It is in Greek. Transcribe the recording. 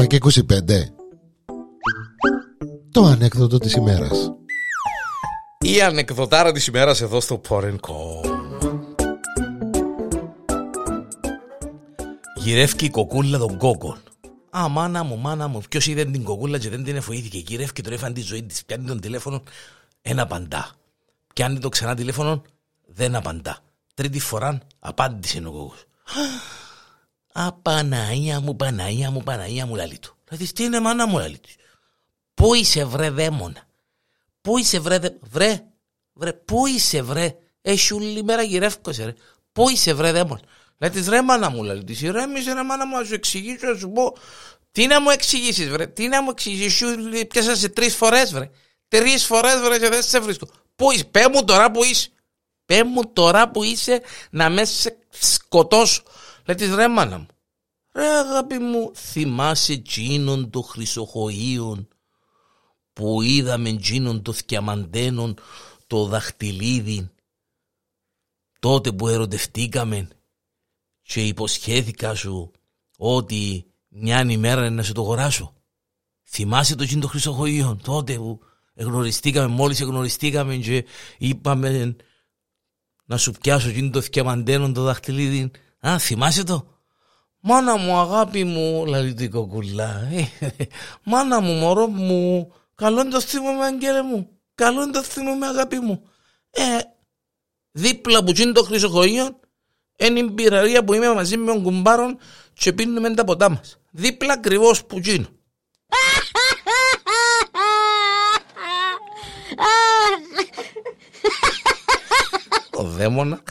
7 και 25 Το ανέκδοτο της ημέρας Η ανεκδοτάρα της ημέρας εδώ στο Porenco Γυρεύει η κοκούλα των κόκκων Α, μάνα μου, μάνα μου, ποιος είδε την κοκούλα και δεν την εφοήθηκε. Γυρεύει τώρα έφανε τη ζωή της, πιάνει τον τηλέφωνο, ένα απαντά. Πιάνει το ξανά τηλέφωνο, δεν απαντά. Τρίτη φορά απάντησε ο κόκκος. Α, Παναία μου, Παναία μου, Παναία μου, λαλή του. Δηλαδή, τι είναι μάνα μου, λαλή του. Πού είσαι βρε δαίμονα. Πού είσαι βρε, δε... βρε, βρε, πού είσαι βρε. Έχει όλη μέρα γυρεύκωσε ρε. Πού είσαι βρε δαίμονα. Λέει της ρε μάνα μου, λέει της ηρέμησε ρε μάνα μου, να σου εξηγήσω, να σου πω. Τι να μου εξηγήσεις βρε, τι να μου εξηγήσεις, σου πιάσα σε τρεις φορές βρε. Τρεις φορές βρε και δεν σε βρίσκω. Πού είσαι, πέ μου τώρα που είσαι. Πέ μου τώρα που είσαι να με σε σκοτώσω. Λέει της ρε μάνα μου. Ρε αγάπη μου, θυμάσαι τζίνον το χρυσοχοΐον που είδαμε τζίνον το θκιαμαντένον το δαχτυλίδι τότε που ερωτευτήκαμε και υποσχέθηκα σου ότι μια ημέρα να σε το αγοράσω. Θυμάσαι το τζίντο χρυσοχοΐον τότε που εγνωριστήκαμε, μόλις εγνωριστήκαμε και είπαμε να σου πιάσω τζίντο θκιαμαντένον το δαχτυλίδι. Α, θυμάσαι το; Μάνα μου, αγάπη μου, λέει την κοκκουλά. Ε, μάνα μου, μωρό μου, καλό είναι το θυμό αγγέλε μου. Καλό είναι το θυμό με αγάπη μου. Ε, δίπλα που είναι το χρυσοχοείο, είναι η πυραρία που είμαι μαζί με τον κουμπάρον και πίνουμε τα ποτά μας. Δίπλα ακριβώς που είναι. Ο δαίμονα